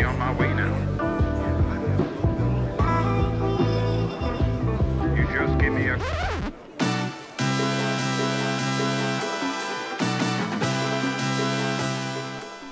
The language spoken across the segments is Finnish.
be on my way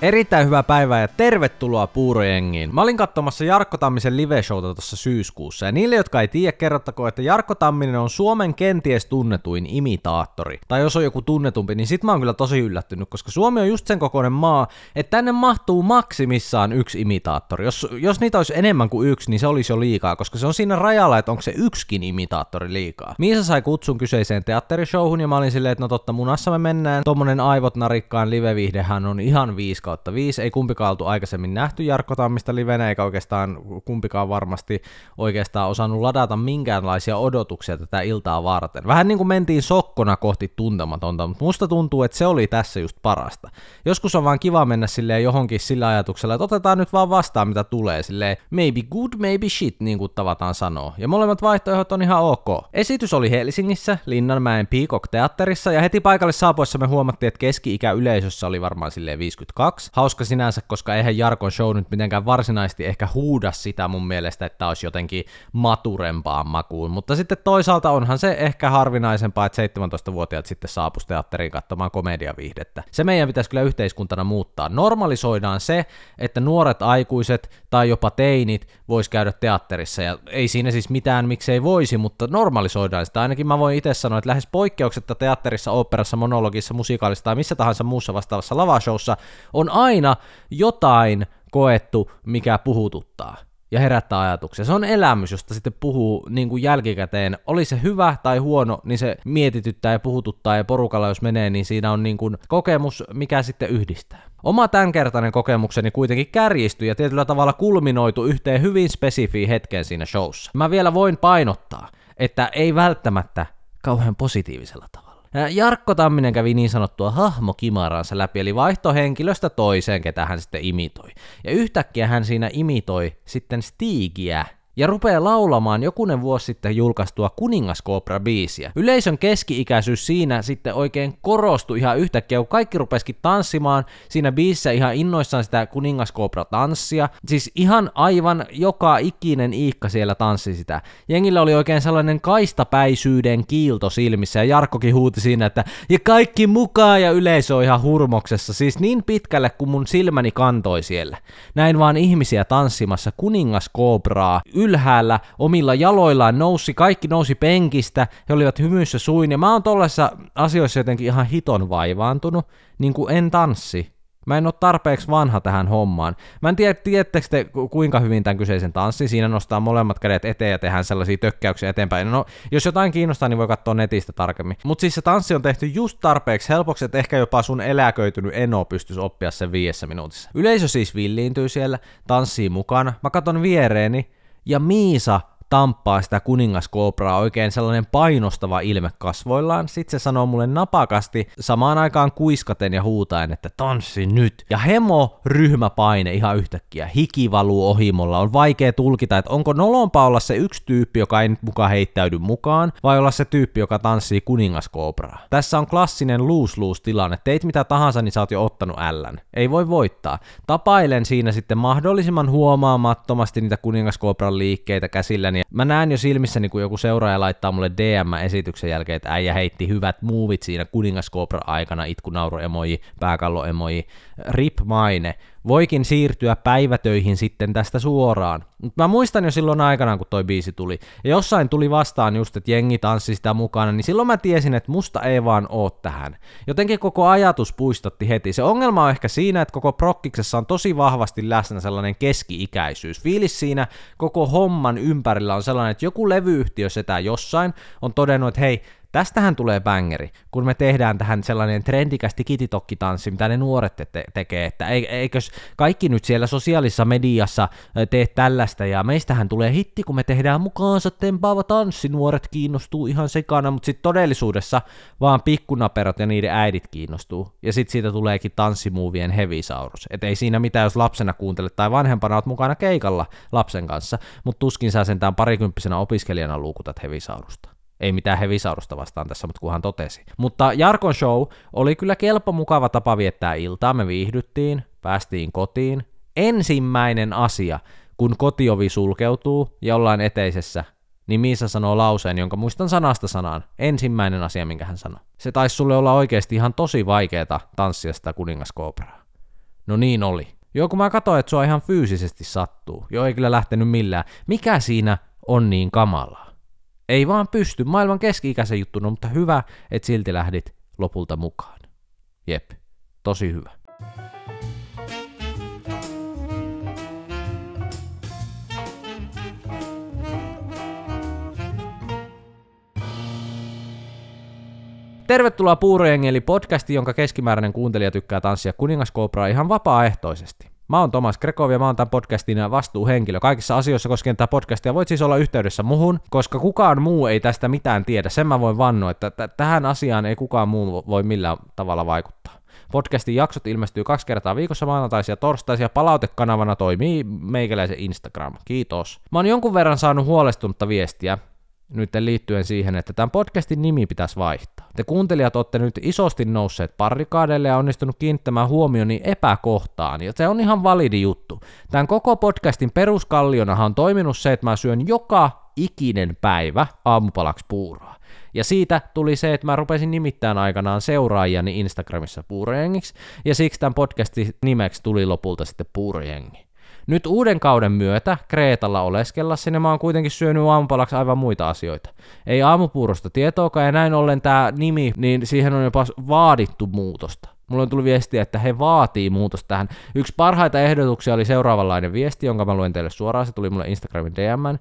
Erittäin hyvää päivää ja tervetuloa Puurojengiin. Mä olin katsomassa Jarkko Tammisen live-showta tuossa syyskuussa, ja niille, jotka ei tiedä, kerrottakoon, että Jarkko Tamminen on Suomen kenties tunnetuin imitaattori. Tai jos on joku tunnetumpi, niin sit mä oon kyllä tosi yllättynyt, koska Suomi on just sen kokoinen maa, että tänne mahtuu maksimissaan yksi imitaattori. Jos, jos niitä olisi enemmän kuin yksi, niin se olisi jo liikaa, koska se on siinä rajalla, että onko se yksikin imitaattori liikaa. Miisa sai kutsun kyseiseen teatterishowhun, ja mä olin silleen, että no totta, munassa me mennään. Tommonen aivot narikkaan live-viihdehän on ihan 5 kautta 5. Ei kumpikaan oltu aikaisemmin nähty Jarkko Tammista livenä, eikä oikeastaan kumpikaan varmasti oikeastaan osannut ladata minkäänlaisia odotuksia tätä iltaa varten. Vähän niin kuin mentiin sokkona kohti tuntematonta, mutta musta tuntuu, että se oli tässä just parasta. Joskus on vaan kiva mennä silleen johonkin sillä ajatuksella, että otetaan nyt vaan vastaan mitä tulee, silleen maybe good, maybe shit, niin kuin tavataan sanoa. Ja molemmat vaihtoehdot on ihan ok. Esitys oli Helsingissä, Linnanmäen Peacock-teatterissa, ja heti paikalle saapuessa me huomattiin, että keski-ikä yleisössä oli varmaan silleen 52, Hauska sinänsä, koska eihän Jarkon show nyt mitenkään varsinaisesti ehkä huuda sitä mun mielestä, että olisi jotenkin maturempaa makuun. Mutta sitten toisaalta onhan se ehkä harvinaisempaa, että 17-vuotiaat sitten saapuisi teatteriin katsomaan komediaviihdettä. Se meidän pitäisi kyllä yhteiskuntana muuttaa. Normalisoidaan se, että nuoret aikuiset tai jopa teinit vois käydä teatterissa. Ja ei siinä siis mitään, miksei voisi, mutta normalisoidaan sitä. Ainakin mä voin itse sanoa, että lähes poikkeuksetta teatterissa, operassa, monologissa, musikaalissa tai missä tahansa muussa vastaavassa lavashowssa on aina jotain koettu, mikä puhututtaa ja herättää ajatuksia. Se on elämys, josta sitten puhuu niin kuin jälkikäteen. Oli se hyvä tai huono, niin se mietityttää ja puhututtaa ja porukalla jos menee, niin siinä on niin kuin kokemus, mikä sitten yhdistää. Oma tämänkertainen kokemukseni kuitenkin kärjistyi ja tietyllä tavalla kulminoitu yhteen hyvin spesifiin hetkeen siinä showssa. Mä vielä voin painottaa, että ei välttämättä kauhean positiivisella tavalla. Jarkko Tamminen kävi niin sanottua hahmokimaraansa läpi, eli vaihtohenkilöstä toiseen, ketä hän sitten imitoi. Ja yhtäkkiä hän siinä imitoi sitten Stigiä, ja rupeaa laulamaan jokunen vuosi sitten julkaistua Kuningaskobra-biisiä. Yleisön keski-ikäisyys siinä sitten oikein korostui ihan yhtäkkiä, kun kaikki rupesikin tanssimaan siinä biisissä ihan innoissaan sitä Kuningaskobra-tanssia. Siis ihan aivan joka ikinen iikka siellä tanssi sitä. Jengillä oli oikein sellainen kaistapäisyyden kiilto silmissä ja Jarkkokin huuti siinä, että ja kaikki mukaan ja yleisö on ihan hurmoksessa. Siis niin pitkälle kuin mun silmäni kantoi siellä. Näin vaan ihmisiä tanssimassa Kuningaskobraa ylhäällä omilla jaloillaan nousi, kaikki nousi penkistä, he olivat hymyssä suin, ja mä oon tollaisissa asioissa jotenkin ihan hiton vaivaantunut, niin kuin en tanssi. Mä en ole tarpeeksi vanha tähän hommaan. Mä en tiedä, tiedättekö te kuinka hyvin tämän kyseisen tanssin. Siinä nostaa molemmat kädet eteen ja tehdään sellaisia tökkäyksiä eteenpäin. No, jos jotain kiinnostaa, niin voi katsoa netistä tarkemmin. Mutta siis se tanssi on tehty just tarpeeksi helpoksi, että ehkä jopa sun eläköitynyt eno pystyisi oppia sen viidessä minuutissa. Yleisö siis villiintyy siellä, tanssii mukana. Mä katon viereeni, ja Miisa tamppaa sitä kuningaskoopraa oikein sellainen painostava ilme kasvoillaan. Sitten se sanoo mulle napakasti samaan aikaan kuiskaten ja huutaen, että tanssi nyt. Ja hemo ryhmäpaine ihan yhtäkkiä. Hiki valuu ohimolla. On vaikea tulkita, että onko nolompaa olla se yksi tyyppi, joka ei mukaan heittäydy mukaan, vai olla se tyyppi, joka tanssii kuningaskoopraa. Tässä on klassinen lose-lose tilanne. Teit mitä tahansa, niin sä oot jo ottanut ällän. Ei voi voittaa. Tapailen siinä sitten mahdollisimman huomaamattomasti niitä kuningaskoopran liikkeitä käsilläni niin mä näen jo silmissäni, kun joku seuraaja laittaa mulle DM-esityksen jälkeen, että äijä heitti hyvät muuvit siinä kuningaskobra-aikana, itku nauru emoji, pääkallo emoji, rip maine, voikin siirtyä päivätöihin sitten tästä suoraan. Mutta mä muistan jo silloin aikanaan, kun toi biisi tuli, ja jossain tuli vastaan just, että jengi tanssi sitä mukana, niin silloin mä tiesin, että musta ei vaan oo tähän. Jotenkin koko ajatus puistotti heti. Se ongelma on ehkä siinä, että koko prokkiksessa on tosi vahvasti läsnä sellainen keski-ikäisyys. Fiilis siinä koko homman ympärillä on sellainen, että joku levyyhtiö sitä jossain on todennut, että hei, Tästähän tulee bangeri, kun me tehdään tähän sellainen trendikäs tikitokkitanssi, mitä ne nuoret te- tekee, että eikös kaikki nyt siellä sosiaalisessa mediassa tee tällaista, ja meistähän tulee hitti, kun me tehdään mukaansa tempaava tanssi, nuoret kiinnostuu ihan sekana, mutta sitten todellisuudessa vaan pikkunaperot ja niiden äidit kiinnostuu, ja sitten siitä tuleekin tanssimuuvien hevisaurus, et ei siinä mitään, jos lapsena kuuntelet tai vanhempana oot mukana keikalla lapsen kanssa, mutta tuskin sä sentään parikymppisenä opiskelijana luukutat hevisaurusta. Ei mitään hevisaurusta vastaan tässä, mutta kunhan totesi. Mutta Jarkon show oli kyllä kelpo mukava tapa viettää iltaa, me viihdyttiin, päästiin kotiin, ensimmäinen asia, kun kotiovi sulkeutuu ja ollaan eteisessä, niin Miisa sanoo lauseen, jonka muistan sanasta sanaan. Ensimmäinen asia, minkä hän sanoi. Se taisi sulle olla oikeasti ihan tosi vaikeeta tanssia sitä kuningaskoopraa. No niin oli. Joo, kun mä katsoin, että sua ihan fyysisesti sattuu. Joo, ei kyllä lähtenyt millään. Mikä siinä on niin kamalaa? Ei vaan pysty. Maailman keski-ikäisen juttu, no, mutta hyvä, että silti lähdit lopulta mukaan. Jep, tosi hyvä. Tervetuloa Puurojengi eli podcasti, jonka keskimääräinen kuuntelija tykkää tanssia kuningaskoopraa ihan vapaaehtoisesti. Mä oon Tomas Grekov ja mä oon tämän podcastin vastuuhenkilö. Kaikissa asioissa koskien tätä podcastia voit siis olla yhteydessä muhun, koska kukaan muu ei tästä mitään tiedä. Sen mä voin vannoa, että t- tähän asiaan ei kukaan muu voi millään tavalla vaikuttaa. Podcastin jaksot ilmestyy kaksi kertaa viikossa maanantaisin ja torstaisin ja palautekanavana toimii meikäläisen Instagram. Kiitos. Mä oon jonkun verran saanut huolestunutta viestiä, nyt liittyen siihen, että tämän podcastin nimi pitäisi vaihtaa. Te kuuntelijat olette nyt isosti nousseet parrikaadeille ja onnistunut kiinnittämään huomioni epäkohtaan, ja se on ihan validi juttu. Tämän koko podcastin peruskallionahan on toiminut se, että mä syön joka ikinen päivä aamupalaksi puuroa. Ja siitä tuli se, että mä rupesin nimittäin aikanaan seuraajani Instagramissa puurojengiksi, ja siksi tämän podcastin nimeksi tuli lopulta sitten puurojengi. Nyt uuden kauden myötä Kreetalla oleskellassa mä oon kuitenkin syönyt aamupalaksi aivan muita asioita. Ei aamupuurosta tietoakaan ja näin ollen tämä nimi, niin siihen on jopa vaadittu muutosta. Mulla on tullut viestiä, että he vaatii muutosta tähän. Yksi parhaita ehdotuksia oli seuraavanlainen viesti, jonka mä luen teille suoraan. Se tuli mulle Instagramin DM,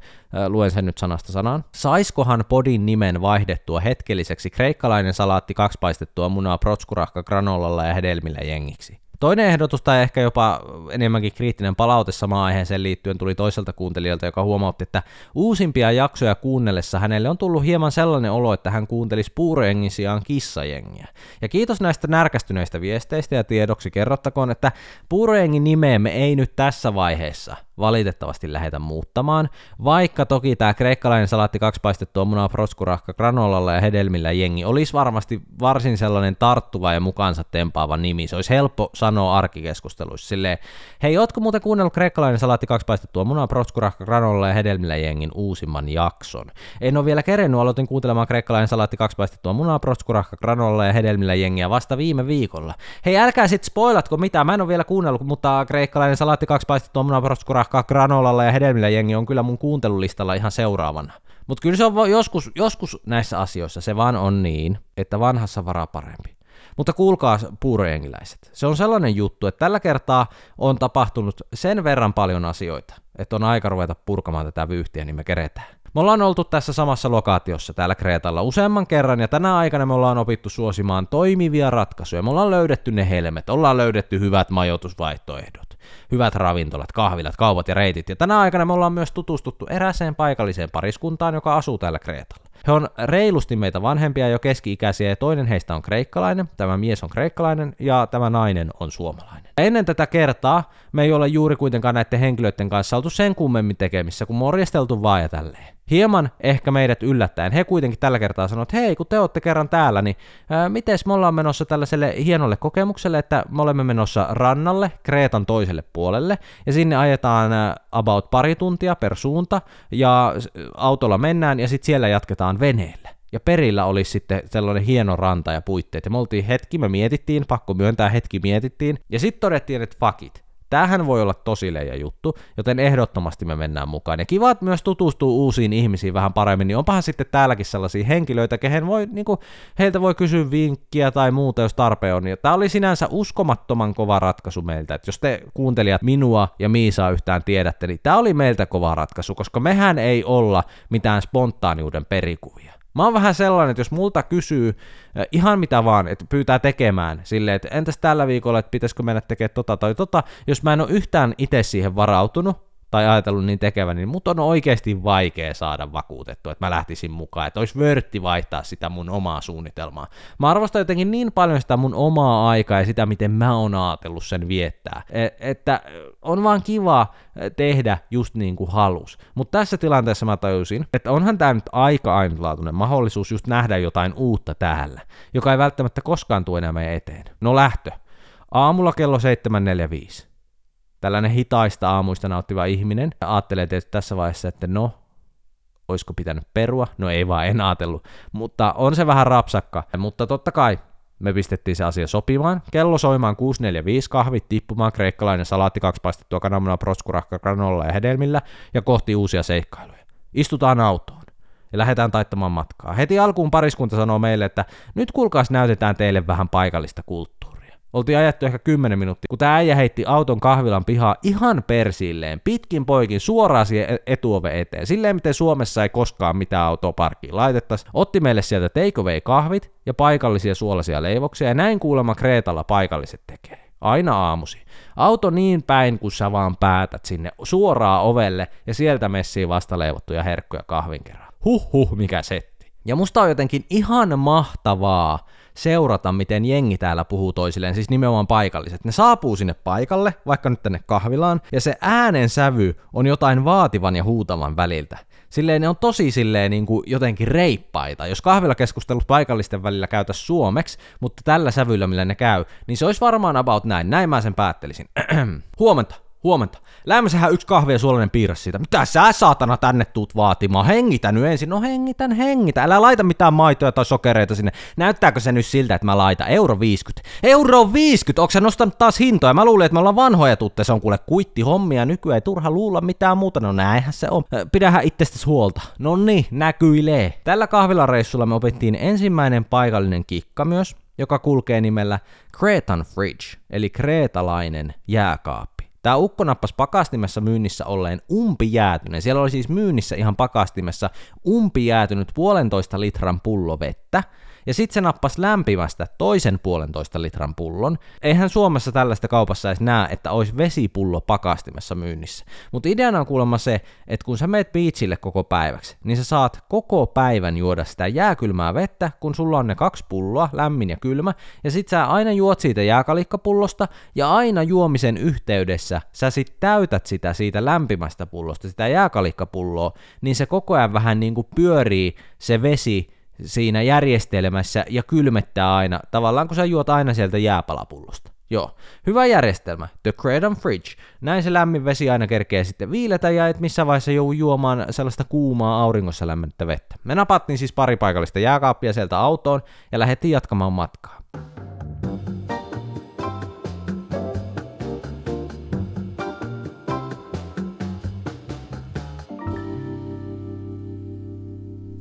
luen sen nyt sanasta sanaan. Saiskohan podin nimen vaihdettua hetkelliseksi kreikkalainen salaatti kaksipaistettua munaa protskurahka granolalla ja hedelmillä jengiksi? Toinen ehdotus tai ehkä jopa enemmänkin kriittinen palaute samaan aiheeseen liittyen tuli toiselta kuuntelijalta, joka huomautti, että uusimpia jaksoja kuunnellessa hänelle on tullut hieman sellainen olo, että hän kuuntelisi puurojengin sijaan kissajengiä. Ja kiitos näistä närkästyneistä viesteistä ja tiedoksi kerrottakoon, että puurojengin nimeemme ei nyt tässä vaiheessa valitettavasti lähetä muuttamaan, vaikka toki tämä kreikkalainen salaatti kaksi paistettua munaa proskurahka granolalla ja hedelmillä jengi olisi varmasti varsin sellainen tarttuva ja mukaansa tempaava nimi. Se olisi helppo sanoa arkikeskusteluissa silleen, hei, ootko muuten kuunnellut kreikkalainen salaatti kaksi paistettua munaa proskurahka granolalla ja hedelmillä jengin uusimman jakson? En ole vielä kerennyt, aloitin kuuntelemaan kreikkalainen salaatti kaksi paistettua munaa proskurahka granolalla ja hedelmillä jengiä vasta viime viikolla. Hei, älkää sit spoilatko mitään, mä en ole vielä kuunnellut, mutta kreikkalainen salaatti kaksi paistettua munaa proskurahka Rahka, Granolalla ja Hedelmillä jengi on kyllä mun kuuntelulistalla ihan seuraavana. Mutta kyllä se on joskus, joskus näissä asioissa se vaan on niin, että vanhassa varaa parempi. Mutta kuulkaa puurojengiläiset, se on sellainen juttu, että tällä kertaa on tapahtunut sen verran paljon asioita, että on aika ruveta purkamaan tätä vyyhtiä, niin me keretään. Me ollaan oltu tässä samassa lokaatiossa täällä Kreetalla useamman kerran, ja tänä aikana me ollaan opittu suosimaan toimivia ratkaisuja. Me ollaan löydetty ne helmet, ollaan löydetty hyvät majoitusvaihtoehdot hyvät ravintolat, kahvilat, kaupat ja reitit. Ja tänä aikana me ollaan myös tutustuttu eräseen paikalliseen pariskuntaan, joka asuu täällä Kreetalla. He on reilusti meitä vanhempia jo keski-ikäisiä ja toinen heistä on kreikkalainen, tämä mies on kreikkalainen ja tämä nainen on suomalainen. Ennen tätä kertaa me ei ole juuri kuitenkaan näiden henkilöiden kanssa oltu sen kummemmin tekemissä, kun morjesteltu vaan ja tälleen. Hieman ehkä meidät yllättäen. He kuitenkin tällä kertaa sanoivat, että hei, kun te olette kerran täällä, niin miten me ollaan menossa tällaiselle hienolle kokemukselle, että me olemme menossa rannalle, Kreetan toiselle puolelle, ja sinne ajetaan about pari tuntia per suunta, ja autolla mennään, ja sitten siellä jatketaan veneellä. Ja perillä olisi sitten sellainen hieno ranta ja puitteet. Ja me oltiin hetki, me mietittiin, pakko myöntää hetki mietittiin. Ja sitten todettiin, että fuck it. Tämähän voi olla tosi leija juttu, joten ehdottomasti me mennään mukaan. Ja kiva, että myös tutustuu uusiin ihmisiin vähän paremmin, niin onpahan sitten täälläkin sellaisia henkilöitä, kehen voi, niin kuin, heiltä voi kysyä vinkkiä tai muuta, jos tarpeen on. Ja tämä oli sinänsä uskomattoman kova ratkaisu meiltä, että jos te kuuntelijat minua ja Miisaa yhtään tiedätte, niin tämä oli meiltä kova ratkaisu, koska mehän ei olla mitään spontaaniuden perikuvia. Mä oon vähän sellainen, että jos multa kysyy ihan mitä vaan, että pyytää tekemään silleen, että entäs tällä viikolla, että pitäisikö mennä tekemään tota tai tota, jos mä en ole yhtään itse siihen varautunut, tai ajatellut niin tekevän, niin mut on oikeasti vaikea saada vakuutettua, että mä lähtisin mukaan, että olisi vörtti vaihtaa sitä mun omaa suunnitelmaa. Mä arvostan jotenkin niin paljon sitä mun omaa aikaa ja sitä, miten mä oon ajatellut sen viettää, e, että on vaan kiva tehdä just niin kuin halus. Mutta tässä tilanteessa mä tajusin, että onhan tämä nyt aika ainutlaatuinen mahdollisuus just nähdä jotain uutta täällä, joka ei välttämättä koskaan tule enää meidän eteen. No lähtö. Aamulla kello 7.45. tällainen hitaista aamuista nauttiva ihminen, ja ajattelee tietysti tässä vaiheessa, että no, olisiko pitänyt perua? No ei vaan, en ajatellut. Mutta on se vähän rapsakka. Mutta totta kai me pistettiin se asia sopimaan. Kello soimaan 645, kahvit tippumaan, kreikkalainen salaatti, kaksi paistettua kananmunaa, proskurakka, granolla ja hedelmillä, ja kohti uusia seikkailuja. Istutaan autoon ja lähdetään taittamaan matkaa. Heti alkuun pariskunta sanoo meille, että nyt kuulkaas näytetään teille vähän paikallista kulttuuria. Oltiin ajettu ehkä 10 minuuttia, kun tämä äijä heitti auton kahvilan pihaa ihan persilleen, pitkin poikin, suoraan siihen e- etuove eteen. Silleen, miten Suomessa ei koskaan mitään autoa parkkiin laitettaisi. Otti meille sieltä take kahvit ja paikallisia suolaisia leivoksia, ja näin kuulemma Kreetalla paikalliset tekee. Aina aamusi. Auto niin päin, kun sä vaan päätät sinne suoraan ovelle, ja sieltä messii vasta leivottuja herkkuja kahvin kerran. Huh huh, mikä setti. Ja musta on jotenkin ihan mahtavaa, seurata, miten jengi täällä puhuu toisilleen, siis nimenomaan paikalliset. Ne saapuu sinne paikalle, vaikka nyt tänne kahvilaan, ja se äänen sävy on jotain vaativan ja huutavan väliltä. Silleen ne on tosi silleen niin kuin jotenkin reippaita. Jos kahvilakeskustelut paikallisten välillä käytä suomeksi, mutta tällä sävyllä, millä ne käy, niin se olisi varmaan about näin. Näin mä sen päättelisin. Huomenta, huomenta. Lämmäsähän yksi kahvi ja suolainen piirras siitä. Mitä sä saatana tänne tuut vaatimaan? Hengitä nyt ensin. No hengitän, hengitä. Älä laita mitään maitoja tai sokereita sinne. Näyttääkö se nyt siltä, että mä laitan euro 50? Euro 50! Onko sä nostanut taas hintoja? Mä luulin, että me ollaan vanhoja tutte. Se on kuule kuitti hommia. Nykyään ei turha luulla mitään muuta. No näinhän se on. Pidähän itsestäsi huolta. No niin, näkyilee. Tällä kahvilareissulla me opittiin ensimmäinen paikallinen kikka myös, joka kulkee nimellä Cretan Fridge, eli kreetalainen jääkaappi. Tämä ukko nappasi pakastimessa myynnissä olleen umpijäätyneen. Siellä oli siis myynnissä ihan pakastimessa umpijäätynyt puolentoista litran pullo vettä, ja sitten se nappas lämpimästä toisen puolentoista litran pullon. Eihän Suomessa tällaista kaupassa edes näe, että olisi vesipullo pakastimessa myynnissä. Mutta ideana on kuulemma se, että kun sä meet beachille koko päiväksi, niin sä saat koko päivän juoda sitä jääkylmää vettä, kun sulla on ne kaksi pulloa, lämmin ja kylmä, ja sit sä aina juot siitä jääkalikkapullosta, ja aina juomisen yhteydessä sä sit täytät sitä siitä lämpimästä pullosta, sitä jääkalikkapulloa, niin se koko ajan vähän niin kuin pyörii se vesi siinä järjestelmässä ja kylmettää aina, tavallaan kun sä juot aina sieltä jääpalapullosta. Joo, hyvä järjestelmä, The Credon Fridge. Näin se lämmin vesi aina kerkee sitten viiletä ja et missä vaiheessa jou juomaan sellaista kuumaa auringossa lämmintä vettä. Me napattiin siis pari paikallista jääkaappia sieltä autoon ja lähdettiin jatkamaan matkaa.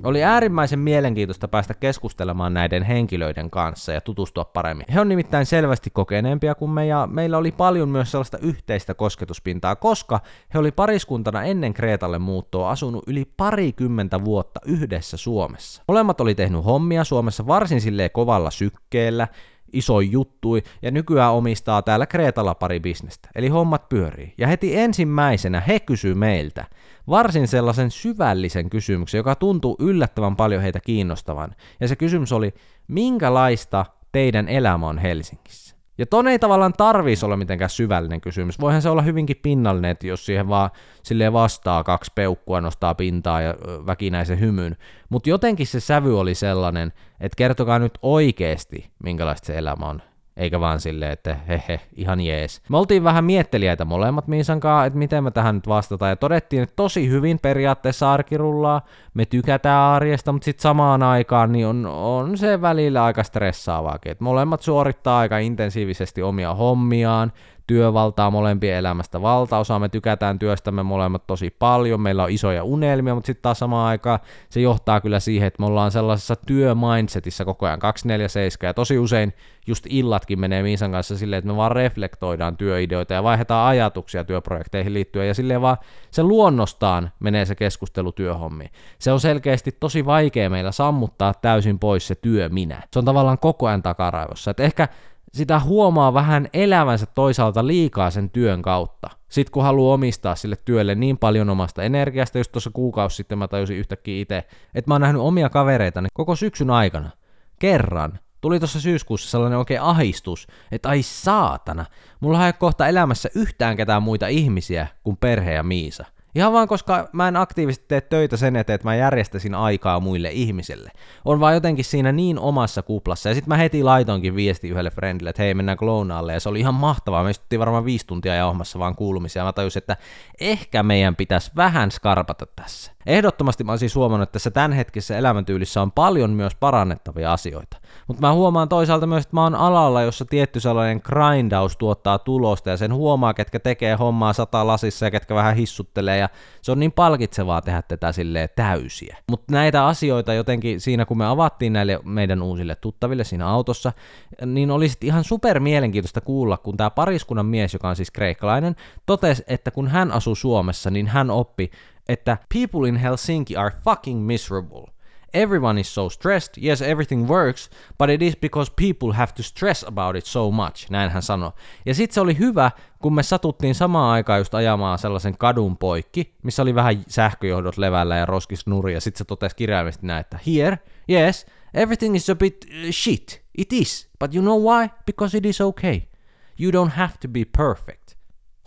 Oli äärimmäisen mielenkiintoista päästä keskustelemaan näiden henkilöiden kanssa ja tutustua paremmin. He on nimittäin selvästi kokeneempia kuin me ja meillä oli paljon myös sellaista yhteistä kosketuspintaa, koska he oli pariskuntana ennen Kreetalle muuttoa asunut yli parikymmentä vuotta yhdessä Suomessa. Molemmat oli tehnyt hommia Suomessa varsin silleen kovalla sykkeellä, iso juttui, ja nykyään omistaa täällä Kreetalla pari bisnestä. Eli hommat pyörii. Ja heti ensimmäisenä he kysy meiltä, varsin sellaisen syvällisen kysymyksen, joka tuntuu yllättävän paljon heitä kiinnostavan. Ja se kysymys oli, minkälaista teidän elämä on Helsingissä? Ja ton ei tavallaan tarvitsisi olla mitenkään syvällinen kysymys. Voihan se olla hyvinkin pinnallinen, että jos siihen vaan silleen vastaa kaksi peukkua, nostaa pintaa ja väkinäisen hymyn. Mutta jotenkin se sävy oli sellainen, että kertokaa nyt oikeasti, minkälaista se elämä on eikä vaan silleen, että hehe, ihan jees. Me oltiin vähän mietteliäitä molemmat Miisankaa, että miten me tähän nyt vastataan, ja todettiin, että tosi hyvin periaatteessa arkirullaa, me tykätään arjesta, mutta sitten samaan aikaan niin on, on se välillä aika stressaavaakin, että molemmat suorittaa aika intensiivisesti omia hommiaan, työvaltaa molempien elämästä valtaosa, me tykätään työstämme molemmat tosi paljon, meillä on isoja unelmia, mutta sitten taas samaan aikaan se johtaa kyllä siihen, että me ollaan sellaisessa työmindsetissä koko ajan 247 ja tosi usein just illatkin menee Miisan kanssa silleen, että me vaan reflektoidaan työideoita ja vaihdetaan ajatuksia työprojekteihin liittyen ja silleen vaan se luonnostaan menee se keskustelu työhommiin. Se on selkeästi tosi vaikea meillä sammuttaa täysin pois se työ minä. Se on tavallaan koko ajan takaraivossa. Et ehkä sitä huomaa vähän elävänsä toisaalta liikaa sen työn kautta. Sitten kun haluaa omistaa sille työlle niin paljon omasta energiasta, just tuossa kuukausi sitten mä tajusin yhtäkkiä itse, että mä oon nähnyt omia kavereitani koko syksyn aikana. Kerran. Tuli tuossa syyskuussa sellainen oikein ahistus, että ai saatana, mulla ei kohta elämässä yhtään ketään muita ihmisiä kuin perhe ja Miisa. Ihan vaan koska mä en aktiivisesti tee töitä sen eteen, että mä järjestäisin aikaa muille ihmisille. On vaan jotenkin siinä niin omassa kuplassa. Ja sitten mä heti laitoinkin viesti yhdelle friendille, että hei mennään lounaalle. Ja se oli ihan mahtavaa. Me istuttiin varmaan viisi tuntia jauhamassa vaan kuulumisia. Ja mä tajusin, että ehkä meidän pitäisi vähän skarpata tässä. Ehdottomasti mä olisin huomannut, että tässä tämänhetkisessä elämäntyylissä on paljon myös parannettavia asioita. Mutta mä huomaan toisaalta myös, että mä oon alalla, jossa tietty sellainen grindaus tuottaa tulosta ja sen huomaa, ketkä tekee hommaa sata lasissa ja ketkä vähän hissuttelee ja se on niin palkitsevaa tehdä tätä silleen täysiä. Mutta näitä asioita jotenkin siinä, kun me avattiin näille meidän uusille tuttaville siinä autossa, niin olisi ihan super mielenkiintoista kuulla, kun tämä pariskunnan mies, joka on siis kreikkalainen, totesi, että kun hän asuu Suomessa, niin hän oppi, että people in Helsinki are fucking miserable. Everyone is so stressed. Yes, everything works, but it is because people have to stress about it so much, näin hän sanoi. Ja sitten se oli hyvä, kun me satuttiin samaan aikaan just ajamaan sellaisen kadun poikki, missä oli vähän sähköjohdot levällä ja roskis nuri, ja sitten se totesi kirjaimellisesti näin, että here, yes, everything is a bit uh, shit. It is. But you know why? Because it is okay. You don't have to be perfect.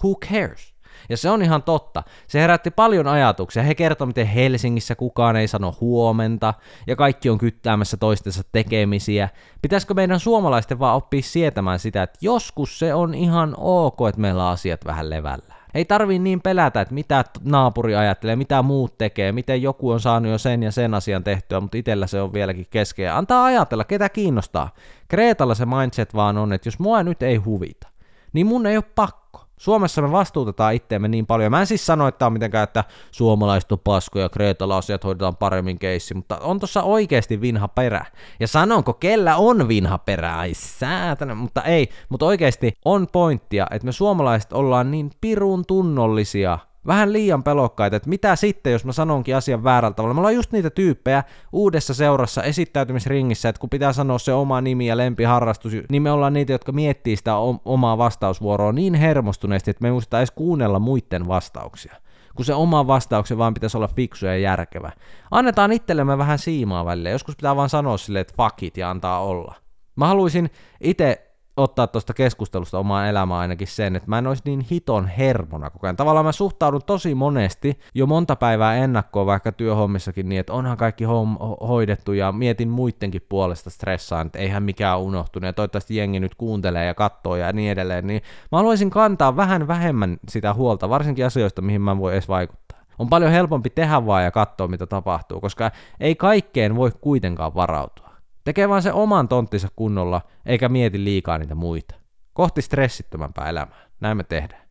Who cares? Ja se on ihan totta. Se herätti paljon ajatuksia. He kertoi, miten Helsingissä kukaan ei sano huomenta, ja kaikki on kyttäämässä toistensa tekemisiä. Pitäisikö meidän suomalaisten vaan oppia sietämään sitä, että joskus se on ihan ok, että meillä on asiat vähän levällä. Ei tarvii niin pelätä, että mitä naapuri ajattelee, mitä muut tekee, miten joku on saanut jo sen ja sen asian tehtyä, mutta itsellä se on vieläkin keskeä. Antaa ajatella, ketä kiinnostaa. Kreetalla se mindset vaan on, että jos mua nyt ei huvita, niin mun ei ole pakko. Suomessa me vastuutetaan itteemme niin paljon. Mä en siis sano, että on mitenkään, että suomalaiset on paskoja, kreetalla asiat hoidetaan paremmin keissi, mutta on tuossa oikeasti vinha perä. Ja sanonko, kellä on vinha perä? Ai säätänä, mutta ei. Mutta oikeasti on pointtia, että me suomalaiset ollaan niin pirun tunnollisia vähän liian pelokkaita, että mitä sitten, jos mä sanonkin asian väärällä tavalla. Me ollaan just niitä tyyppejä uudessa seurassa esittäytymisringissä, että kun pitää sanoa se oma nimi ja lempiharrastus, niin me ollaan niitä, jotka miettii sitä omaa vastausvuoroa niin hermostuneesti, että me ei muista edes kuunnella muiden vastauksia kun se oma vastauksen vaan pitäisi olla fiksu ja järkevä. Annetaan itsellemme vähän siimaa välillä. Joskus pitää vaan sanoa silleen, että fuck it ja antaa olla. Mä haluaisin itse ottaa tuosta keskustelusta omaan elämään ainakin sen, että mä en olisi niin hiton hermona koko ajan. Tavallaan mä suhtaudun tosi monesti jo monta päivää ennakkoon vaikka työhommissakin niin, että onhan kaikki homm- hoidettu ja mietin muidenkin puolesta stressaan, että eihän mikään unohtunut ja toivottavasti jengi nyt kuuntelee ja katsoo ja niin edelleen. Niin mä haluaisin kantaa vähän vähemmän sitä huolta, varsinkin asioista, mihin mä voin edes vaikuttaa. On paljon helpompi tehdä vaan ja katsoa, mitä tapahtuu, koska ei kaikkeen voi kuitenkaan varautua. Tekee vaan se oman tonttinsa kunnolla, eikä mieti liikaa niitä muita. Kohti stressittömämpää elämää. Näin me tehdään.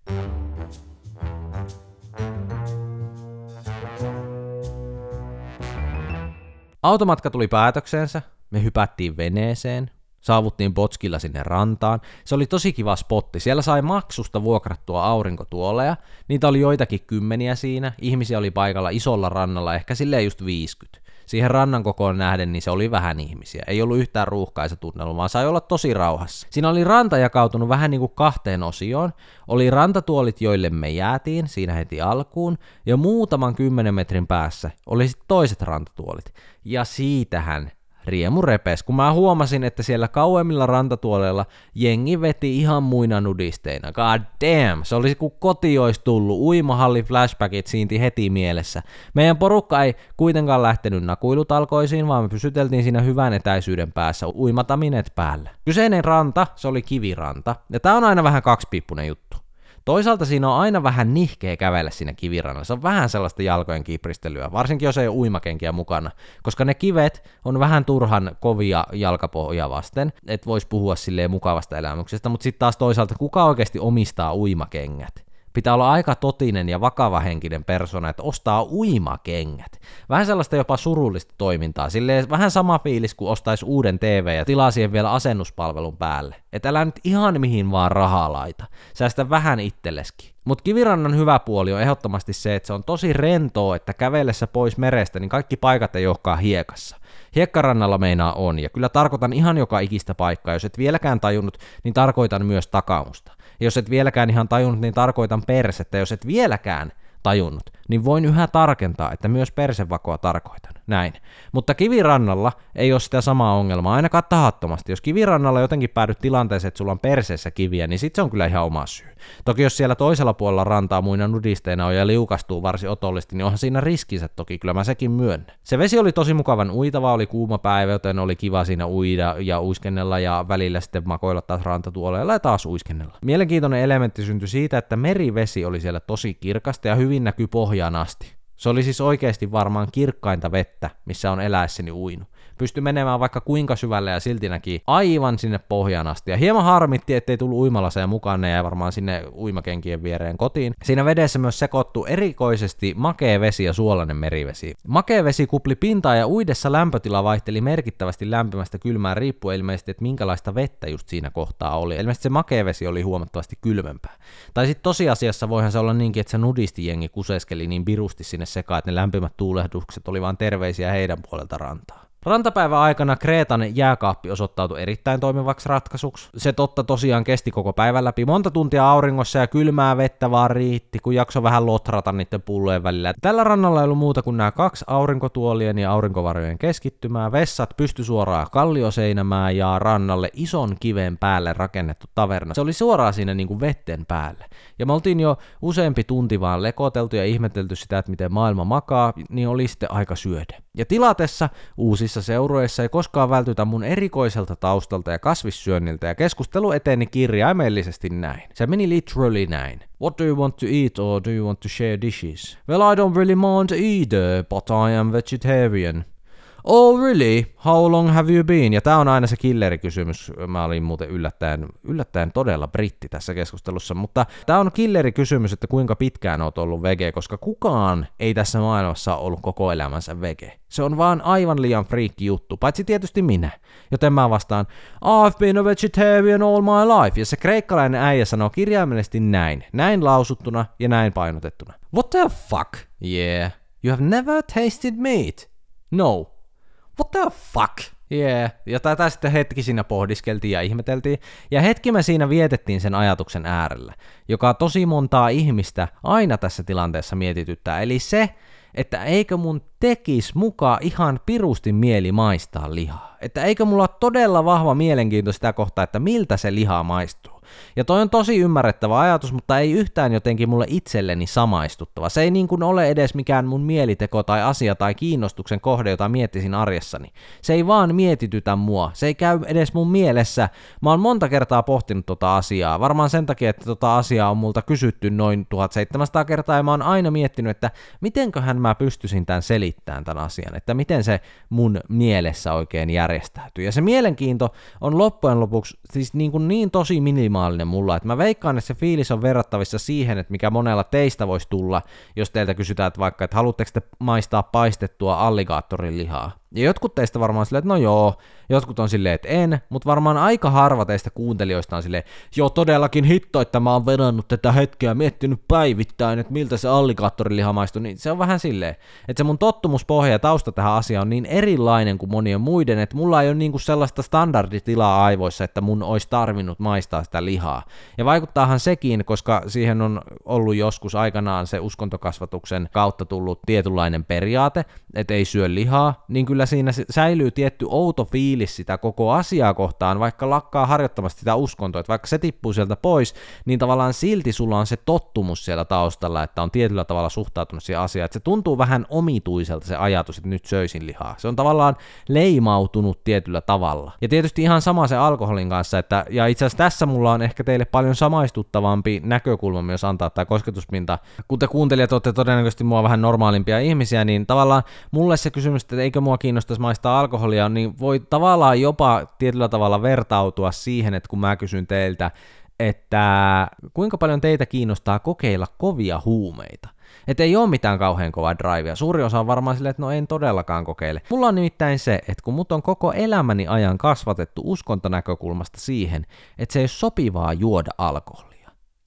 Automatka tuli päätöksensä, me hypättiin veneeseen, saavuttiin Botskilla sinne rantaan. Se oli tosi kiva spotti. Siellä sai maksusta vuokrattua aurinkotuoleja. Niitä oli joitakin kymmeniä siinä. Ihmisiä oli paikalla isolla rannalla, ehkä silleen just 50 siihen rannan kokoon nähden, niin se oli vähän ihmisiä. Ei ollut yhtään ruuhkaisa tunnelma, vaan sai olla tosi rauhassa. Siinä oli ranta jakautunut vähän niin kuin kahteen osioon. Oli rantatuolit, joille me jäätiin siinä heti alkuun, ja muutaman kymmenen metrin päässä oli sitten toiset rantatuolit. Ja siitähän riemu repes, kun mä huomasin, että siellä kauemmilla rantatuoleilla jengi veti ihan muina nudisteina. God damn, se olisi kuin koti olisi tullut, uimahalli flashbackit siinti heti mielessä. Meidän porukka ei kuitenkaan lähtenyt nakuilutalkoisiin, vaan me pysyteltiin siinä hyvän etäisyyden päässä, uimataminet päällä. Kyseinen ranta, se oli kiviranta, ja tää on aina vähän kaksipiippunen juttu. Toisaalta siinä on aina vähän nihkeä kävellä siinä kivirannalla. Se on vähän sellaista jalkojen kipristelyä, varsinkin jos ei ole uimakenkiä mukana, koska ne kivet on vähän turhan kovia jalkapohja vasten, että voisi puhua silleen mukavasta elämyksestä, mutta sitten taas toisaalta kuka oikeasti omistaa uimakengät? Pitää olla aika totinen ja vakava henkinen persona, että ostaa uimakengät. Vähän sellaista jopa surullista toimintaa. Silleen vähän sama fiilis kuin ostaisi uuden TV ja tilaa siihen vielä asennuspalvelun päälle. Että älä nyt ihan mihin vaan rahaa laita. Säästä vähän itselleskin. Mutta kivirannan hyvä puoli on ehdottomasti se, että se on tosi rentoa, että kävellessä pois merestä, niin kaikki paikat ei olekaan hiekassa. Hiekkarannalla meinaa on, ja kyllä tarkoitan ihan joka ikistä paikkaa. Jos et vieläkään tajunnut, niin tarkoitan myös takausta. Ja jos et vieläkään ihan tajunnut, niin tarkoitan persettä. Jos et vieläkään tajunnut, niin voin yhä tarkentaa, että myös persevakoa tarkoitan. Näin. Mutta kivirannalla ei ole sitä samaa ongelmaa, ainakaan tahattomasti. Jos kivirannalla jotenkin päädyt tilanteeseen, että sulla on perseessä kiviä, niin sit se on kyllä ihan oma syy. Toki jos siellä toisella puolella rantaa muina nudisteina on ja liukastuu varsin otollisesti, niin onhan siinä riskinsä toki, kyllä mä sekin myönnän. Se vesi oli tosi mukavan uitava, oli kuuma päivä, joten oli kiva siinä uida ja uiskennella ja välillä sitten makoilla taas rantatuoleilla ja taas uiskennella. Mielenkiintoinen elementti syntyi siitä, että merivesi oli siellä tosi kirkasta ja hyvin näkyy pohjaan asti. Se oli siis oikeasti varmaan kirkkainta vettä, missä on eläessäni uinut pystyi menemään vaikka kuinka syvälle ja silti näki aivan sinne pohjaan asti. Ja hieman harmitti, ettei tullut uimalaseen mukaan, ne jäi varmaan sinne uimakenkien viereen kotiin. Siinä vedessä myös sekoittu erikoisesti makea vesi ja suolainen merivesi. Makea vesi kupli pintaa ja uidessa lämpötila vaihteli merkittävästi lämpimästä kylmään riippuen ilmeisesti, että minkälaista vettä just siinä kohtaa oli. Ilmeisesti se makea vesi oli huomattavasti kylmempää. Tai sitten tosiasiassa voihan se olla niinkin, että se nudistijengi kuseskeli niin birusti sinne sekaan, että ne lämpimät tuulehdukset oli vain terveisiä heidän puolelta rantaa. Rantapäivän aikana Kreetan jääkaappi osoittautui erittäin toimivaksi ratkaisuksi. Se totta tosiaan kesti koko päivän läpi. Monta tuntia auringossa ja kylmää vettä vaan riitti, kun jakso vähän lotrata niiden pullojen välillä. Tällä rannalla ei ollut muuta kuin nämä kaksi aurinkotuolien ja aurinkovarjojen keskittymää, vessat pysty suoraan kallioseinämään ja rannalle ison kiven päälle rakennettu taverna. Se oli suoraan siinä niin kuin vetten päälle. Ja me oltiin jo useampi tunti vaan lekoteltu ja ihmetelty sitä, että miten maailma makaa, niin oli sitten aika syödä. Ja tilatessa uusissa seuroissa ei koskaan vältytä mun erikoiselta taustalta ja kasvissyönniltä ja keskustelu eteni kirjaimellisesti näin. Se meni literally näin. What do you want to eat or do you want to share dishes? Well, I don't really mind either, but I am vegetarian. Oh really? How long have you been? Ja tämä on aina se killerikysymys. Mä olin muuten yllättäen, yllättäen todella britti tässä keskustelussa, mutta tämä on killerikysymys, että kuinka pitkään oot ollut vege, koska kukaan ei tässä maailmassa ollut koko elämänsä vege. Se on vaan aivan liian friikki juttu, paitsi tietysti minä. Joten mä vastaan, I've been a vegetarian all my life. Ja se kreikkalainen äijä sanoo kirjaimellisesti näin, näin lausuttuna ja näin painotettuna. What the fuck? Yeah. You have never tasted meat? No, what the fuck? Yeah. Ja tätä sitten hetki siinä pohdiskeltiin ja ihmeteltiin. Ja hetki me siinä vietettiin sen ajatuksen äärellä, joka tosi montaa ihmistä aina tässä tilanteessa mietityttää. Eli se, että eikö mun tekis mukaan ihan pirusti mieli maistaa lihaa. Että eikö mulla ole todella vahva mielenkiinto sitä kohtaa, että miltä se liha maistuu. Ja toi on tosi ymmärrettävä ajatus, mutta ei yhtään jotenkin mulle itselleni samaistuttava. Se ei niin kuin ole edes mikään mun mieliteko tai asia tai kiinnostuksen kohde, jota miettisin arjessani. Se ei vaan mietitytä mua. Se ei käy edes mun mielessä. Mä oon monta kertaa pohtinut tota asiaa. Varmaan sen takia, että tota asiaa on multa kysytty noin 1700 kertaa ja mä oon aina miettinyt, että mitenköhän mä pystyisin tämän selittämään tämän asian. Että miten se mun mielessä oikein järjestäytyy. Ja se mielenkiinto on loppujen lopuksi siis niin, kuin niin tosi minimaalinen minimaalinen mulla. Et mä veikkaan, että se fiilis on verrattavissa siihen, että mikä monella teistä voisi tulla, jos teiltä kysytään, että vaikka, että haluatteko te maistaa paistettua alligaattorin lihaa. Ja jotkut teistä varmaan silleen, että no joo, jotkut on silleen, että en, mutta varmaan aika harva teistä kuuntelijoista on silleen, joo todellakin hitto, että mä oon vedannut tätä hetkeä miettinyt päivittäin, että miltä se alligaattoriliha maistuu, niin se on vähän silleen, että se mun tottumuspohja ja tausta tähän asiaan on niin erilainen kuin monien muiden, että mulla ei ole niinku sellaista standarditilaa aivoissa, että mun olisi tarvinnut maistaa sitä lihaa. Ja vaikuttaahan sekin, koska siihen on ollut joskus aikanaan se uskontokasvatuksen kautta tullut tietynlainen periaate, että ei syö lihaa, niin kyllä kyllä siinä säilyy tietty outo fiilis sitä koko asiaa kohtaan, vaikka lakkaa harjoittamasta sitä uskontoa, että vaikka se tippuu sieltä pois, niin tavallaan silti sulla on se tottumus siellä taustalla, että on tietyllä tavalla suhtautunut siihen asiaan, että se tuntuu vähän omituiselta se ajatus, että nyt söisin lihaa. Se on tavallaan leimautunut tietyllä tavalla. Ja tietysti ihan sama se alkoholin kanssa, että, ja itse asiassa tässä mulla on ehkä teille paljon samaistuttavampi näkökulma myös antaa tämä kosketuspinta. Kun te kuuntelijat olette todennäköisesti mua vähän normaalimpia ihmisiä, niin tavallaan mulle se kysymys, että eikö mua kiinnostaisi maistaa alkoholia, niin voi tavallaan jopa tietyllä tavalla vertautua siihen, että kun mä kysyn teiltä, että kuinka paljon teitä kiinnostaa kokeilla kovia huumeita. Että ei ole mitään kauhean kovaa drivea. Suuri osa on varmaan silleen, että no en todellakaan kokeile. Mulla on nimittäin se, että kun mut on koko elämäni ajan kasvatettu uskontonäkökulmasta siihen, että se ei ole sopivaa juoda alkoholia.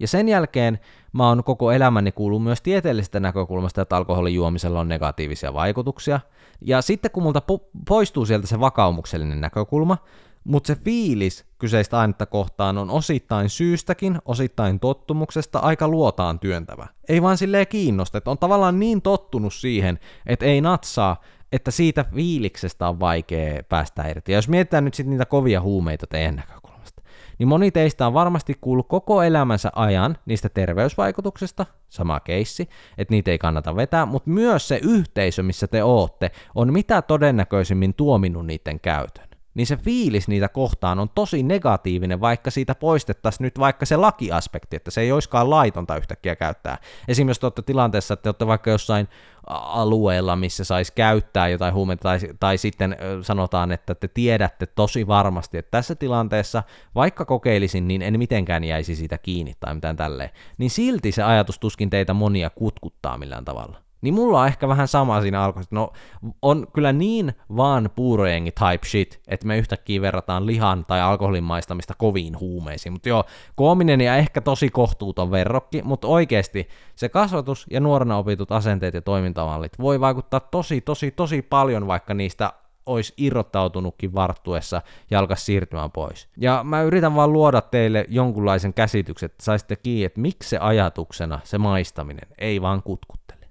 Ja sen jälkeen mä oon koko elämäni kuullut myös tieteellisestä näkökulmasta, että alkoholin juomisella on negatiivisia vaikutuksia. Ja sitten kun multa po- poistuu sieltä se vakaumuksellinen näkökulma, Mutta se fiilis kyseistä ainetta kohtaan on osittain syystäkin, osittain tottumuksesta aika luotaan työntävä. Ei vaan silleen kiinnosta, että on tavallaan niin tottunut siihen, että ei natsaa, että siitä fiiliksestä on vaikea päästä irti. Ja jos mietitään nyt sitten niitä kovia huumeita teidän näkökulmasta, niin moni teistä on varmasti kuullut koko elämänsä ajan niistä terveysvaikutuksista, sama keissi, että niitä ei kannata vetää, mutta myös se yhteisö, missä te ootte, on mitä todennäköisimmin tuominut niiden käytön niin se fiilis niitä kohtaan on tosi negatiivinen, vaikka siitä poistettaisiin nyt vaikka se lakiaspekti, että se ei olisikaan laitonta yhtäkkiä käyttää. Esimerkiksi te olette tilanteessa, että te olette vaikka jossain alueella, missä saisi käyttää jotain huumeita, tai, tai sitten sanotaan, että te tiedätte tosi varmasti, että tässä tilanteessa, vaikka kokeilisin, niin en mitenkään jäisi siitä kiinni tai mitään tälleen, niin silti se ajatus tuskin teitä monia kutkuttaa millään tavalla. Niin mulla on ehkä vähän sama siinä alkossa, no on kyllä niin vaan puurojengi type shit, että me yhtäkkiä verrataan lihan tai alkoholin maistamista koviin huumeisiin. Mutta joo, koominen ja ehkä tosi kohtuuton verrokki, mutta oikeasti se kasvatus ja nuorena opitut asenteet ja toimintamallit voi vaikuttaa tosi, tosi, tosi paljon, vaikka niistä olisi irrottautunutkin varttuessa ja alkaisi siirtymään pois. Ja mä yritän vaan luoda teille jonkunlaisen käsityksen, että saisitte kiinni, että miksi se ajatuksena, se maistaminen, ei vaan kutkut.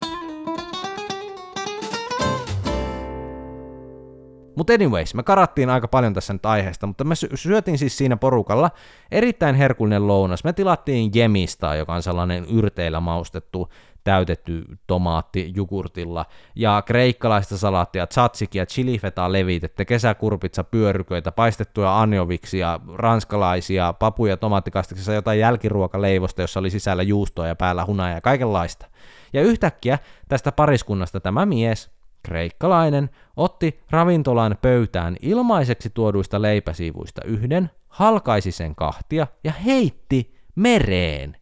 Mutta anyways, me karattiin aika paljon tässä nyt aiheesta, mutta me syötiin siis siinä porukalla erittäin herkullinen lounas. Me tilattiin jemista, joka on sellainen yrteillä maustettu täytetty tomaatti jogurtilla, ja kreikkalaista salaattia, tzatsikia, chilifetaa levitettä, kesäkurpitsa, pyöryköitä, paistettuja anjoviksia, ranskalaisia, papuja tomaattikastiksessa, jotain jälkiruokaleivosta, jossa oli sisällä juustoa ja päällä hunajaa ja kaikenlaista. Ja yhtäkkiä tästä pariskunnasta tämä mies, Kreikkalainen otti ravintolan pöytään ilmaiseksi tuoduista leipäsiivuista yhden, halkaisi sen kahtia ja heitti mereen.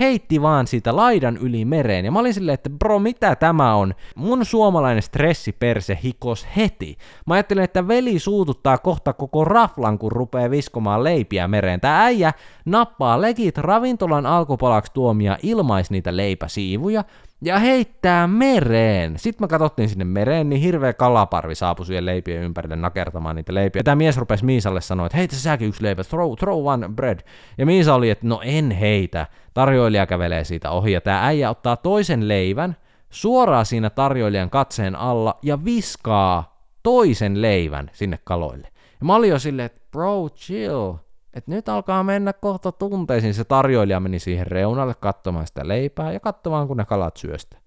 Heitti vaan siitä laidan yli mereen. Ja mä olin silleen, että bro, mitä tämä on? Mun suomalainen stressiperse hikos heti. Mä ajattelin, että veli suututtaa kohta koko raflan, kun rupeaa viskomaan leipiä mereen. Tää äijä nappaa legit ravintolan alkupalaksi tuomia ilmais niitä leipäsiivuja, ja heittää mereen. Sitten me katsottiin sinne mereen, niin hirveä kalaparvi saapui siihen leipien ympärille nakertamaan niitä leipiä. Tämä mies rupesi Miisalle sanoa, että heitä säkin yksi leipä, throw, throw one bread. Ja Miisa oli, että no en heitä. Tarjoilija kävelee siitä ohi ja tämä äijä ottaa toisen leivän suoraan siinä tarjoilijan katseen alla ja viskaa toisen leivän sinne kaloille. Ja mä olin jo silleen, että bro, chill että nyt alkaa mennä kohta tunteisiin. Se tarjoilija meni siihen reunalle katsomaan sitä leipää ja katsomaan, kun ne kalat syöstä.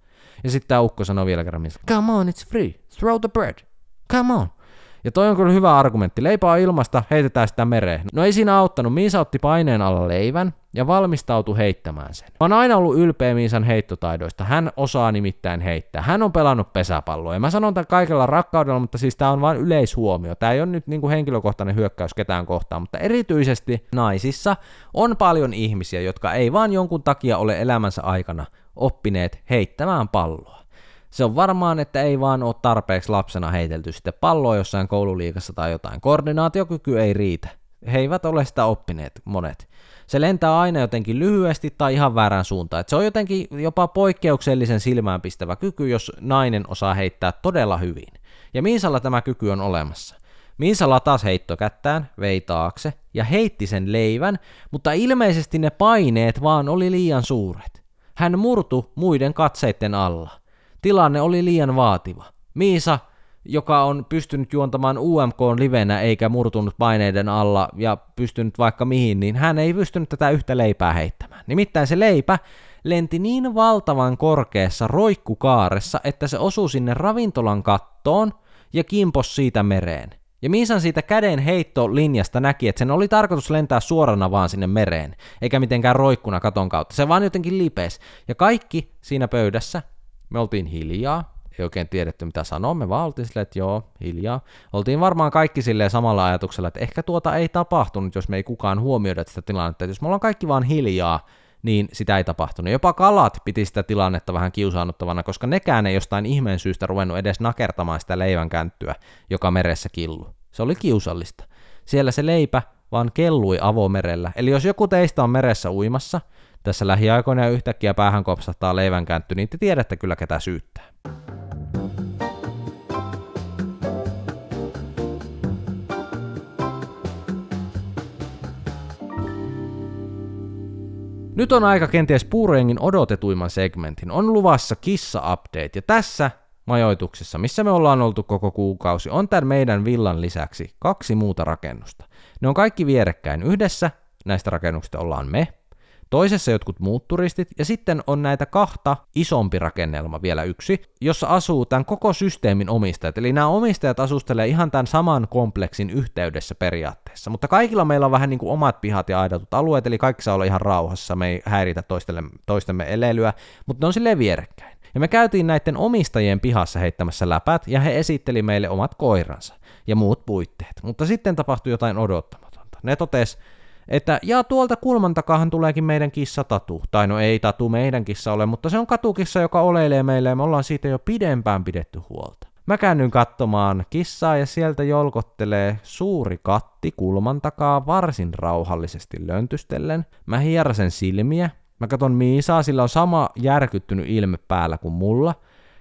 Ja sitten tämä ukko sanoi vielä kerran, come on, it's free, throw the bread, come on. Ja toi on kyllä hyvä argumentti. Leipä on ilmasta, heitetään sitä mereen. No ei siinä auttanut. Miisa otti paineen alla leivän ja valmistautui heittämään sen. Mä oon aina ollut ylpeä Miisan heittotaidoista. Hän osaa nimittäin heittää. Hän on pelannut pesäpalloa. Ja mä sanon tämän kaikella rakkaudella, mutta siis tää on vain yleishuomio. Tää ei ole nyt niinku henkilökohtainen hyökkäys ketään kohtaan, mutta erityisesti naisissa on paljon ihmisiä, jotka ei vaan jonkun takia ole elämänsä aikana oppineet heittämään palloa. Se on varmaan, että ei vaan ole tarpeeksi lapsena heitelty sitten palloa jossain koululiikassa tai jotain. Koordinaatiokyky ei riitä. He eivät ole sitä oppineet, monet. Se lentää aina jotenkin lyhyesti tai ihan väärään suuntaan. Et se on jotenkin jopa poikkeuksellisen silmäänpistävä kyky, jos nainen osaa heittää todella hyvin. Ja Miisalla tämä kyky on olemassa. Miisa latasi heittokättään, vei taakse ja heitti sen leivän, mutta ilmeisesti ne paineet vaan oli liian suuret. Hän murtu muiden katseiden alla. Tilanne oli liian vaativa. Miisa, joka on pystynyt juontamaan UMK livenä eikä murtunut paineiden alla ja pystynyt vaikka mihin, niin hän ei pystynyt tätä yhtä leipää heittämään. Nimittäin se leipä lenti niin valtavan korkeassa roikkukaaressa, että se osui sinne ravintolan kattoon ja kimpos siitä mereen. Ja Miisan siitä käden heittolinjasta näki, että sen oli tarkoitus lentää suorana vaan sinne mereen, eikä mitenkään roikkuna katon kautta. Se vaan jotenkin lipes. Ja kaikki siinä pöydässä me oltiin hiljaa, ei oikein tiedetty mitä sanoa, me vaan oltiin silleen, että joo, hiljaa. Oltiin varmaan kaikki silleen samalla ajatuksella, että ehkä tuota ei tapahtunut, jos me ei kukaan huomioida sitä tilannetta. Että jos me ollaan kaikki vaan hiljaa, niin sitä ei tapahtunut. Jopa kalat piti sitä tilannetta vähän kiusaannuttavana, koska nekään ei jostain ihmeen syystä ruvennut edes nakertamaan sitä leivän känttyä, joka meressä killu. Se oli kiusallista. Siellä se leipä vaan kellui avomerellä. Eli jos joku teistä on meressä uimassa, tässä lähiaikoina yhtäkkiä päähän kopsahtaa leivänkäntty, niin te tiedätte kyllä ketä syyttää. Nyt on aika kenties puurengin odotetuimman segmentin. On luvassa kissa-update ja tässä majoituksessa, missä me ollaan oltu koko kuukausi, on tämän meidän villan lisäksi kaksi muuta rakennusta. Ne on kaikki vierekkäin yhdessä, näistä rakennuksista ollaan me, toisessa jotkut muut turistit, ja sitten on näitä kahta isompi rakennelma vielä yksi, jossa asuu tämän koko systeemin omistajat. Eli nämä omistajat asustelee ihan tämän saman kompleksin yhteydessä periaatteessa, mutta kaikilla meillä on vähän niin kuin omat pihat ja aidatut alueet, eli kaikki saa olla ihan rauhassa, me ei häiritä toistelle, toistemme elelyä, mutta ne on silleen vierekkäin. Ja me käytiin näiden omistajien pihassa heittämässä läpät, ja he esitteli meille omat koiransa ja muut puitteet. Mutta sitten tapahtui jotain odottamatonta. Ne totes, että ja tuolta kulman takahan tuleekin meidän kissa Tatu. Tai no ei Tatu meidän kissa ole, mutta se on katukissa, joka oleilee meille ja me ollaan siitä jo pidempään pidetty huolta. Mä käännyn katsomaan kissaa ja sieltä jolkottelee suuri katti kulman takaa varsin rauhallisesti löntystellen. Mä hierrasen silmiä. Mä katon Miisaa, sillä on sama järkyttynyt ilme päällä kuin mulla.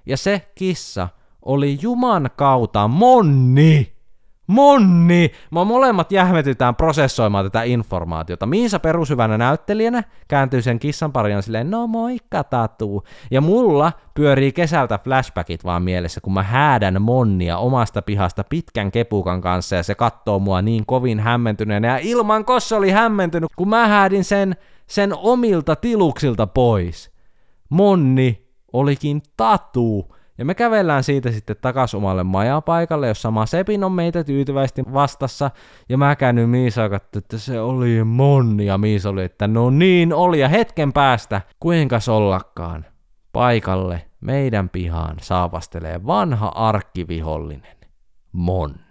Ja se kissa oli Juman kautta Monni! Monni! Mä molemmat jähmetytään prosessoimaan tätä informaatiota. Miisa perushyvänä näyttelijänä kääntyy sen kissan pariin silleen, no moikka Tatu. Ja mulla pyörii kesältä flashbackit vaan mielessä, kun mä häädän Monnia omasta pihasta pitkän kepukan kanssa ja se katsoo mua niin kovin hämmentyneenä. Ja ilman kossa oli hämmentynyt, kun mä häädin sen, sen omilta tiluksilta pois. Monni olikin Tatu. Ja me kävellään siitä sitten takas omalle majapaikalle, jossa Masepin on meitä tyytyväisesti vastassa. Ja mä käännyin Miisaa katsoa, että se oli monni. Ja Miisa oli, että no niin oli. Ja hetken päästä, kuinka ollakaan, paikalle meidän pihaan saapastelee vanha arkkivihollinen. Monni.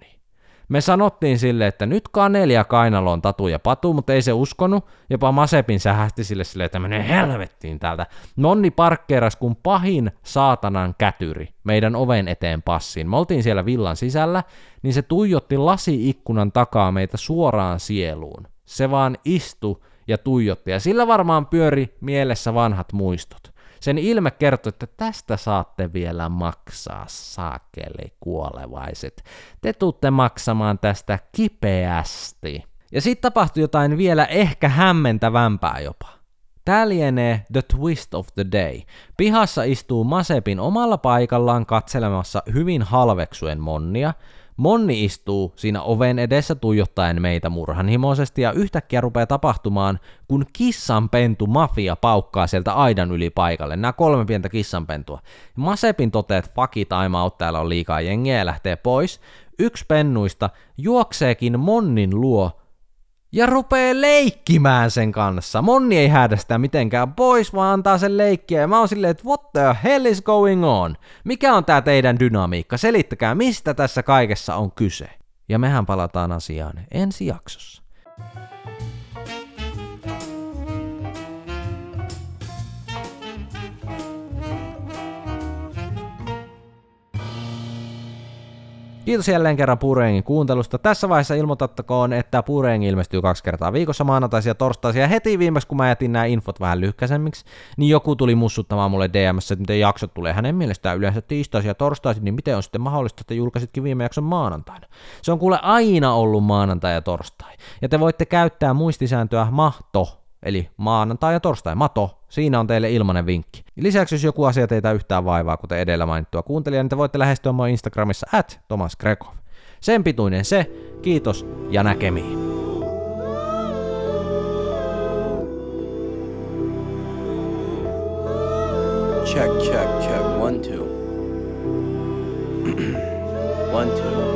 Me sanottiin sille, että nyt neljä kainaloon tatu ja patu, mutta ei se uskonut. Jopa Masepin sähästi sille sille, että menee helvettiin täältä. Nonni parkkeeras kuin pahin saatanan kätyri meidän oven eteen passiin. Me oltiin siellä villan sisällä, niin se tuijotti lasi-ikkunan takaa meitä suoraan sieluun. Se vaan istui ja tuijotti, ja sillä varmaan pyöri mielessä vanhat muistot. Sen ilme kertoi, että tästä saatte vielä maksaa, saakeli kuolevaiset. Te tuutte maksamaan tästä kipeästi. Ja sitten tapahtui jotain vielä ehkä hämmentävämpää jopa. Tää lienee The Twist of the Day. Pihassa istuu Masepin omalla paikallaan katselemassa hyvin halveksuen Monnia, Monni istuu siinä oven edessä tuijottaen meitä murhanhimoisesti ja yhtäkkiä rupeaa tapahtumaan, kun kissanpentu mafia paukkaa sieltä aidan yli paikalle. Nämä kolme pientä kissanpentua. Masepin toteaa, että fuck it, I'm out, täällä on liikaa jengiä ja lähtee pois. Yksi pennuista juokseekin Monnin luo ja rupee leikkimään sen kanssa. Monni ei häädä sitä mitenkään pois, vaan antaa sen leikkiä. Ja mä oon silleen, että what the hell is going on? Mikä on tää teidän dynamiikka? Selittäkää, mistä tässä kaikessa on kyse. Ja mehän palataan asiaan ensi jaksossa. Kiitos jälleen kerran Puurengin kuuntelusta. Tässä vaiheessa ilmoitattakoon, että Puureng ilmestyy kaksi kertaa viikossa maanantaisia ja torstaisia. Heti viimeksi, kun mä jätin nämä infot vähän lyhkäisemmiksi, niin joku tuli mussuttamaan mulle DMssä, että miten jaksot tulee hänen mielestään yleensä tiistaisin ja torstaisin, niin miten on sitten mahdollista, että julkaisitkin viime jakson maanantaina. Se on kuule aina ollut maanantai ja torstai. Ja te voitte käyttää muistisääntöä mahto eli maanantai ja torstai, mato, siinä on teille ilmanen vinkki. Lisäksi jos joku asia teitä yhtään vaivaa, kuten edellä mainittua kuuntelija, niin te voitte lähestyä mua Instagramissa at Thomas Grekov. Sen pituinen se, kiitos ja näkemiin. Check, check, check. One, two. One, two.